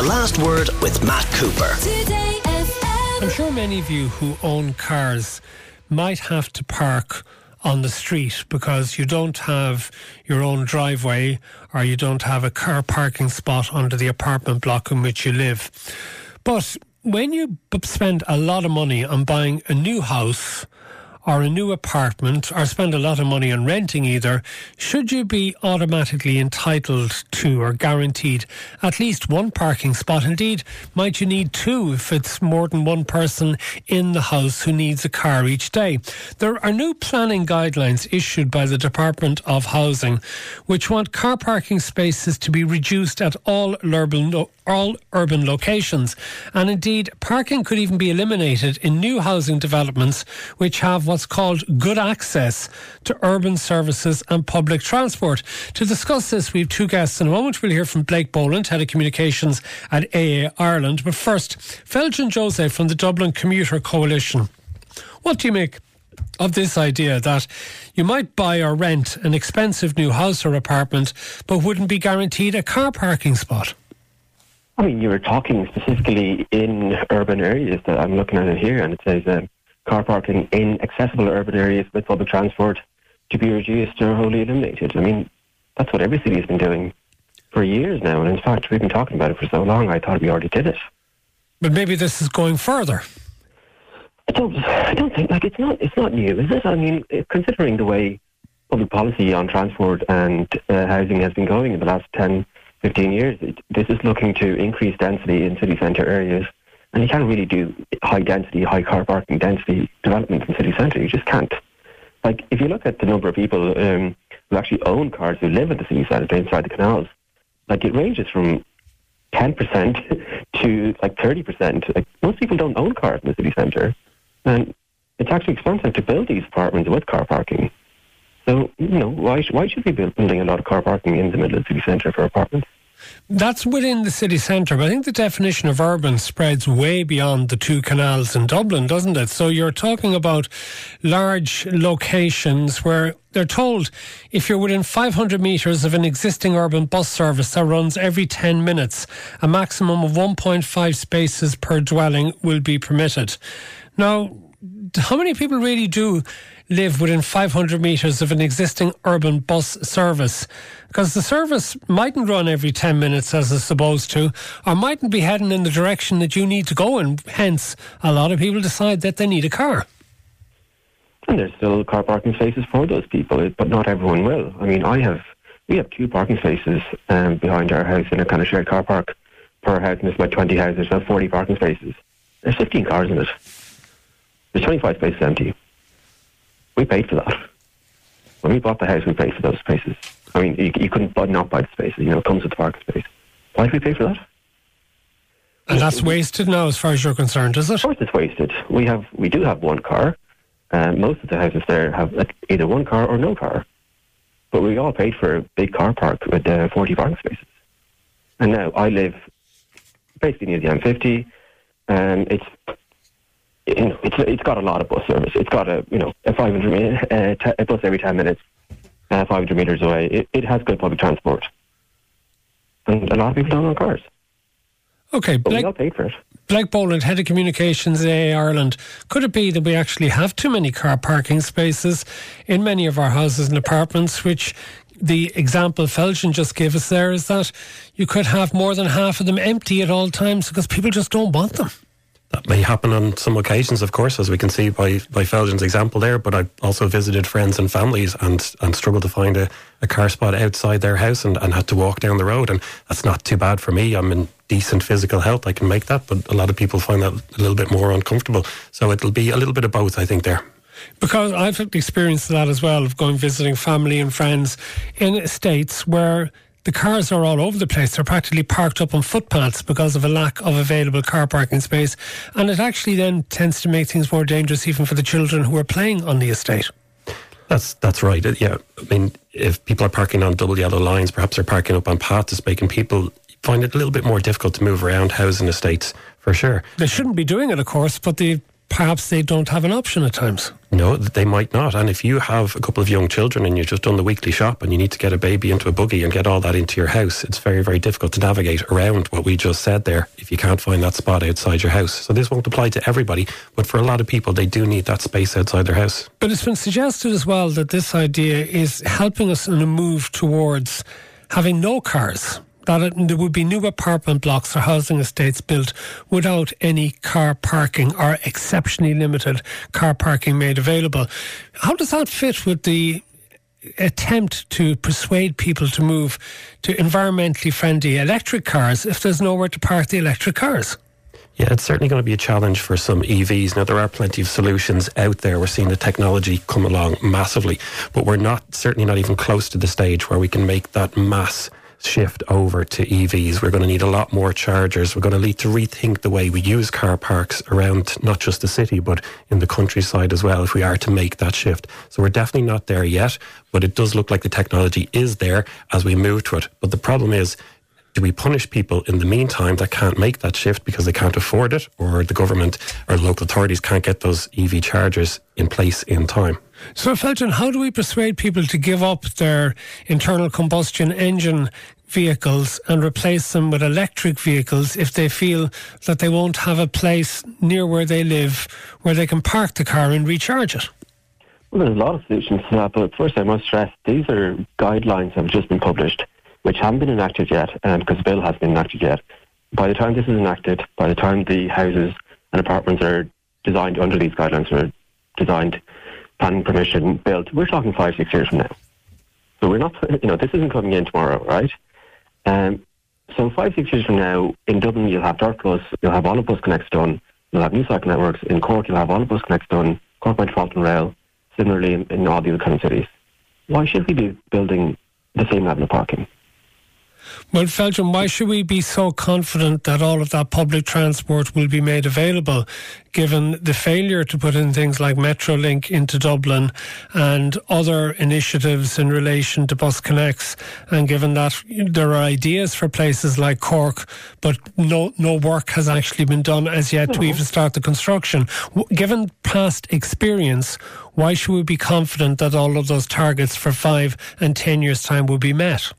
to Last Word with Matt Cooper. I'm sure many of you who own cars might have to park on the street because you don't have your own driveway or you don't have a car parking spot under the apartment block in which you live. But when you spend a lot of money on buying a new house, or a new apartment or spend a lot of money on renting either, should you be automatically entitled to or guaranteed at least one parking spot? Indeed, might you need two if it's more than one person in the house who needs a car each day? There are new planning guidelines issued by the Department of Housing which want car parking spaces to be reduced at all urban, all urban locations. And indeed, parking could even be eliminated in new housing developments which have what's called good access to urban services and public transport. To discuss this, we have two guests in a moment. We'll hear from Blake Boland, Head of Communications at AA Ireland. But first, Feljin Jose from the Dublin Commuter Coalition. What do you make of this idea that you might buy or rent an expensive new house or apartment but wouldn't be guaranteed a car parking spot? I mean, you were talking specifically in urban areas that I'm looking at it here, and it says um, car parking in accessible urban areas with public transport to be reduced or wholly eliminated. I mean, that's what every city has been doing for years now, and in fact, we've been talking about it for so long. I thought we already did it. But maybe this is going further. I don't. I don't think like it's not. It's not new, is it? I mean, considering the way public policy on transport and uh, housing has been going in the last 10, 15 years, it, this is looking to increase density in city centre areas and you can't really do high density, high car parking density development in city centre. You just can't. Like, if you look at the number of people um, who actually own cars who live in the city centre inside the canals, like it ranges from 10% to like 30%. Like, most people don't own cars in the city centre. And it's actually expensive to build these apartments with car parking. So, you know, why, why should we be building a lot of car parking in the middle of the city centre for apartments? That's within the city centre, but I think the definition of urban spreads way beyond the two canals in Dublin, doesn't it? So you're talking about large locations where they're told if you're within 500 metres of an existing urban bus service that runs every 10 minutes, a maximum of 1.5 spaces per dwelling will be permitted. Now, how many people really do live within 500 metres of an existing urban bus service. Because the service mightn't run every 10 minutes as it's supposed to, or mightn't be heading in the direction that you need to go, and hence a lot of people decide that they need a car. And there's still car parking spaces for those people, but not everyone will. I mean, I have, we have two parking spaces um, behind our house in a kind of shared car park per house, and there's about 20 houses, so 40 parking spaces. There's 15 cars in it. There's 25 spaces empty. We paid for that. When we bought the house, we paid for those spaces. I mean, you, you couldn't buy, not buy the spaces. You know, it comes with the parking space. Why did we pay for that? And that's wasted now, as far as you're concerned, is it? Of course, it's wasted. We have, we do have one car. Uh, most of the houses there have like, either one car or no car. But we all paid for a big car park with uh, 40 parking spaces. And now I live basically near the M50. and it's you know, it's it's got a lot of bus service. It's got a you know a 500 minute, uh, t- a bus every 10 minutes, uh, 500 meters away. It, it has good public transport, and a lot of people don't own cars. Okay, but Blake, we all paid for it. Blake Boland, Head of Communications AA Ireland. Could it be that we actually have too many car parking spaces in many of our houses and apartments, which the example Feljin just gave us there is that you could have more than half of them empty at all times because people just don't want them that may happen on some occasions, of course, as we can see by, by Feljin's example there. But I also visited friends and families and, and struggled to find a, a car spot outside their house and, and had to walk down the road. And that's not too bad for me. I'm in decent physical health. I can make that. But a lot of people find that a little bit more uncomfortable. So it'll be a little bit of both, I think, there. Because I've experienced that as well of going visiting family and friends in states where the cars are all over the place. They're practically parked up on footpaths because of a lack of available car parking space. And it actually then tends to make things more dangerous even for the children who are playing on the estate. That's that's right. Uh, yeah, I mean, if people are parking on double yellow lines, perhaps they're parking up on paths, it's making people find it a little bit more difficult to move around housing estates for sure. They shouldn't be doing it, of course, but the perhaps they don't have an option at times. No, they might not. And if you have a couple of young children and you've just done the weekly shop and you need to get a baby into a buggy and get all that into your house, it's very, very difficult to navigate around what we just said there if you can't find that spot outside your house. So this won't apply to everybody, but for a lot of people, they do need that space outside their house. But it's been suggested as well that this idea is helping us in a move towards having no cars that there would be new apartment blocks or housing estates built without any car parking or exceptionally limited car parking made available. How does that fit with the attempt to persuade people to move to environmentally friendly electric cars if there's nowhere to park the electric cars? Yeah, it's certainly going to be a challenge for some EVs. Now, there are plenty of solutions out there. We're seeing the technology come along massively, but we're not, certainly not even close to the stage where we can make that mass shift over to EVs. We're going to need a lot more chargers. We're going to need to rethink the way we use car parks around not just the city, but in the countryside as well, if we are to make that shift. So we're definitely not there yet, but it does look like the technology is there as we move to it. But the problem is, do we punish people in the meantime that can't make that shift because they can't afford it or the government or local authorities can't get those EV chargers in place in time? So, Feljin, how do we persuade people to give up their internal combustion engine vehicles and replace them with electric vehicles if they feel that they won't have a place near where they live where they can park the car and recharge it? Well, there's a lot of solutions to that, but first I must stress these are guidelines that have just been published, which haven't been enacted yet, um, because the bill hasn't been enacted yet. By the time this is enacted, by the time the houses and apartments are designed under these guidelines, are designed planning permission built, we're talking five, six years from now. So we're not, you know, this isn't coming in tomorrow, right? Um, so five, six years from now, in Dublin you'll have Dart Plus, you'll have all of Bus Connects done, you'll have new cycle networks. In Cork you'll have all of Bus Connects done, Cork Metropolitan Rail, similarly in, in all the other kind of cities. Why should we be building the same level of parking? Well, Feljin, why should we be so confident that all of that public transport will be made available, given the failure to put in things like Metrolink into Dublin and other initiatives in relation to Bus Connects, and given that there are ideas for places like Cork, but no no work has actually been done as yet to even start the construction. Given past experience, why should we be confident that all of those targets for five and ten years' time will be met?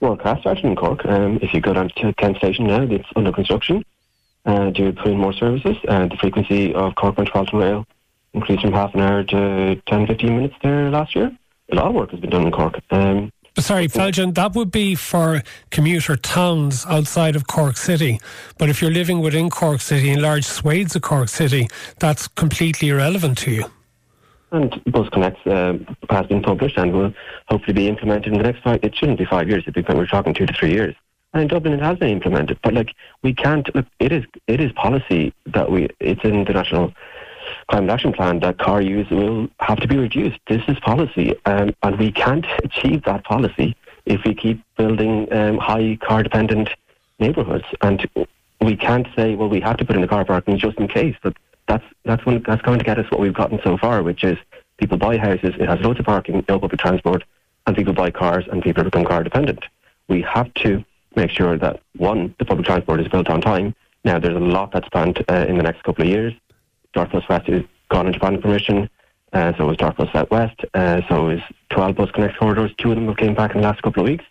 Well, car started in Cork. Um, if you go down to Kent Station now, it's under construction. Uh, to put in more services. Uh, the frequency of Cork Metropolitan Rail increased from half an hour to 10, 15 minutes there last year. A lot of work has been done in Cork. Um, Sorry, Feljin, that would be for commuter towns outside of Cork City. But if you're living within Cork City, in large swathes of Cork City, that's completely irrelevant to you. And Bus Connects uh, has been published and will hopefully be implemented in the next five. It shouldn't be five years. We're talking two to three years. And in Dublin, it has been implemented. But like we can't. Look, it is it is policy that we. It's in the national climate action plan that car use will have to be reduced. This is policy, um, and we can't achieve that policy if we keep building um, high car dependent neighbourhoods. And we can't say, well, we have to put in the car parking just in case. But that's that's when, that's going to get us what we've gotten so far, which is people buy houses, it has loads of parking, no public transport, and people buy cars and people become car dependent. We have to make sure that one, the public transport is built on time. Now there's a lot that's planned uh, in the next couple of years. Dart Plus West is gone into planning permission. Uh, so is Dart Plus South West. Uh, so is 12 bus connect corridors. Two of them have came back in the last couple of weeks.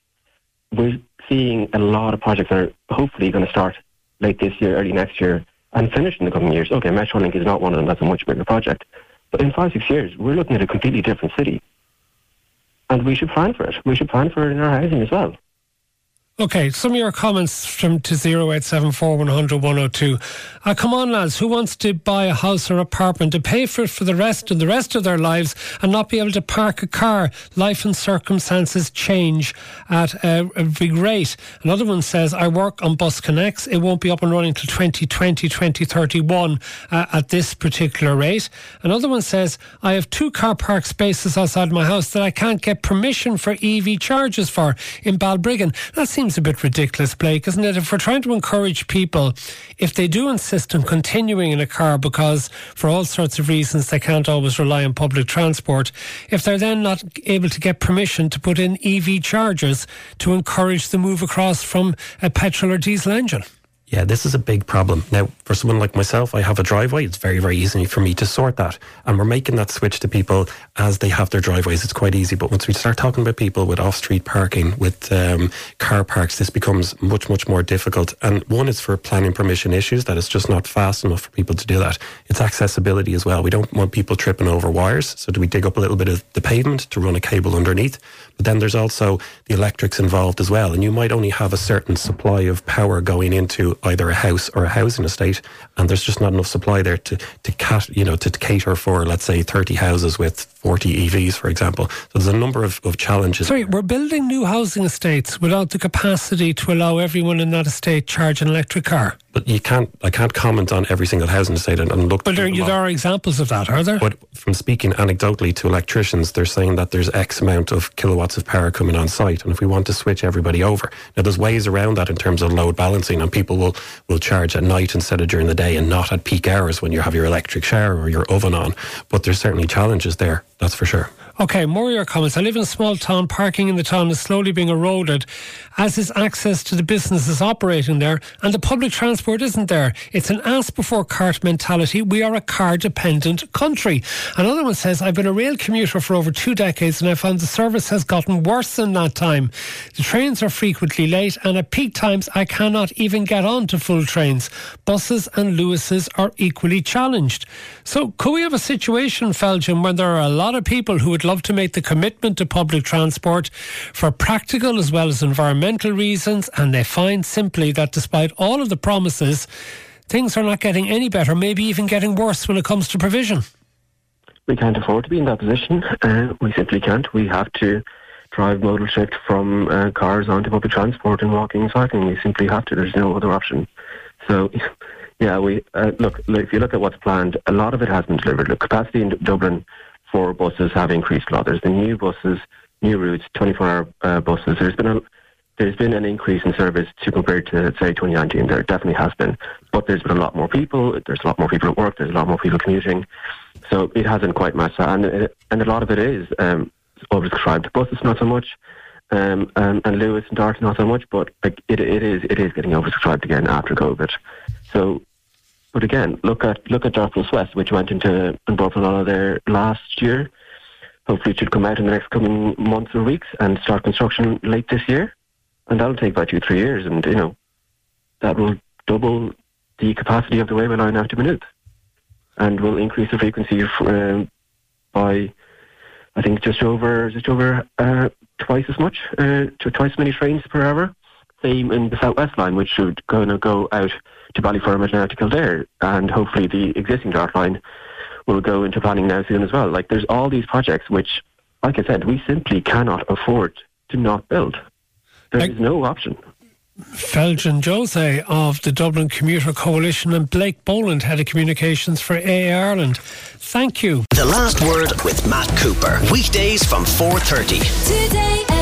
We're seeing a lot of projects that are hopefully going to start late this year, early next year, and finished in the coming years. Okay, Metrolink is not one of them. That's a much bigger project. But in five, six years, we're looking at a completely different city. And we should plan for it. We should plan for it in our housing as well. Okay, some of your comments from to 0874 100 102. Uh, come on, lads, who wants to buy a house or apartment to pay for it for the rest of the rest of their lives and not be able to park a car? Life and circumstances change at uh, a big rate. Another one says, I work on Bus Connects. It won't be up and running till 2020, 2031 uh, at this particular rate. Another one says, I have two car park spaces outside my house that I can't get permission for EV charges for in Balbriggan. That seems seems a bit ridiculous, Blake, isn't it? If we're trying to encourage people, if they do insist on continuing in a car because for all sorts of reasons they can't always rely on public transport, if they're then not able to get permission to put in EV chargers to encourage the move across from a petrol or diesel engine. Yeah, this is a big problem. Now, for someone like myself, I have a driveway. It's very, very easy for me to sort that. And we're making that switch to people as they have their driveways. It's quite easy. But once we start talking about people with off street parking, with um, car parks, this becomes much, much more difficult. And one is for planning permission issues, that it's just not fast enough for people to do that. It's accessibility as well. We don't want people tripping over wires. So do we dig up a little bit of the pavement to run a cable underneath? But then there's also the electrics involved as well. And you might only have a certain supply of power going into either a house or a housing estate. And there's just not enough supply there to, to cat, you know, to cater for, let's say, 30 houses with 40 EVs, for example. So there's a number of, of challenges. Sorry, we're building new housing estates without the capacity to allow everyone in that estate charge an electric car. But you can't. I can't comment on every single housing estate and, and look. But there, there are examples of that, are there? But from speaking anecdotally to electricians, they're saying that there's X amount of kilowatts of power coming on site, and if we want to switch everybody over, now there's ways around that in terms of load balancing, and people will will charge at night instead of during the day, and not at peak hours when you have your electric shower or your oven on. But there's certainly challenges there. That's for sure. Okay, more of your comments. I live in a small town. Parking in the town is slowly being eroded, as is access to the businesses operating there, and the public transport isn't there. It's an ass before cart mentality. We are a car dependent country. Another one says, I've been a rail commuter for over two decades and I found the service has gotten worse in that time. The trains are frequently late, and at peak times, I cannot even get on to full trains. Buses and Luases are equally challenged. So, could we have a situation, Feljin, when there are a lot of people who would love to make the commitment to public transport for practical as well as environmental reasons, and they find simply that despite all of the promises, things are not getting any better, maybe even getting worse when it comes to provision. We can't afford to be in that position. Uh, we simply can't. We have to drive modal shift from uh, cars onto public transport and walking and cycling. We simply have to. There's no other option. So, yeah, we uh, look. If you look at what's planned, a lot of it has been delivered. Look, capacity in Dublin for buses have increased a lot. There's been new buses, new routes, 24-hour uh, buses. There's been a there's been an increase in service to compared to say 2019. There definitely has been, but there's been a lot more people. There's a lot more people at work. There's a lot more people commuting, so it hasn't quite matched that. And it, and a lot of it is um, oversubscribed. Buses not so much, um, and, and Luas and Dart not so much. But like it, it is it is getting oversubscribed again after COVID. So but again, look at look at Dart Plus West, which went into a there last year. Hopefully, it should come out in the next coming months or weeks and start construction late this year. And that'll take about two three years, and you know that will double the capacity of the railway line after minute, and will increase the frequency um, by I think just over just over uh, twice as much, uh, twice as many trains per hour. Same in the Southwest line, which should going to go out to Ballyfermot and to Kildare, and hopefully the existing Dart line will go into planning now soon as well. Like there's all these projects which, like I said, we simply cannot afford to not build. There is no option. Feljin Jose of the Dublin Commuter Coalition and Blake Boland, Head of Communications for AA Ireland. Thank you. The Last Word with Matt Cooper. Weekdays from 4.30. Today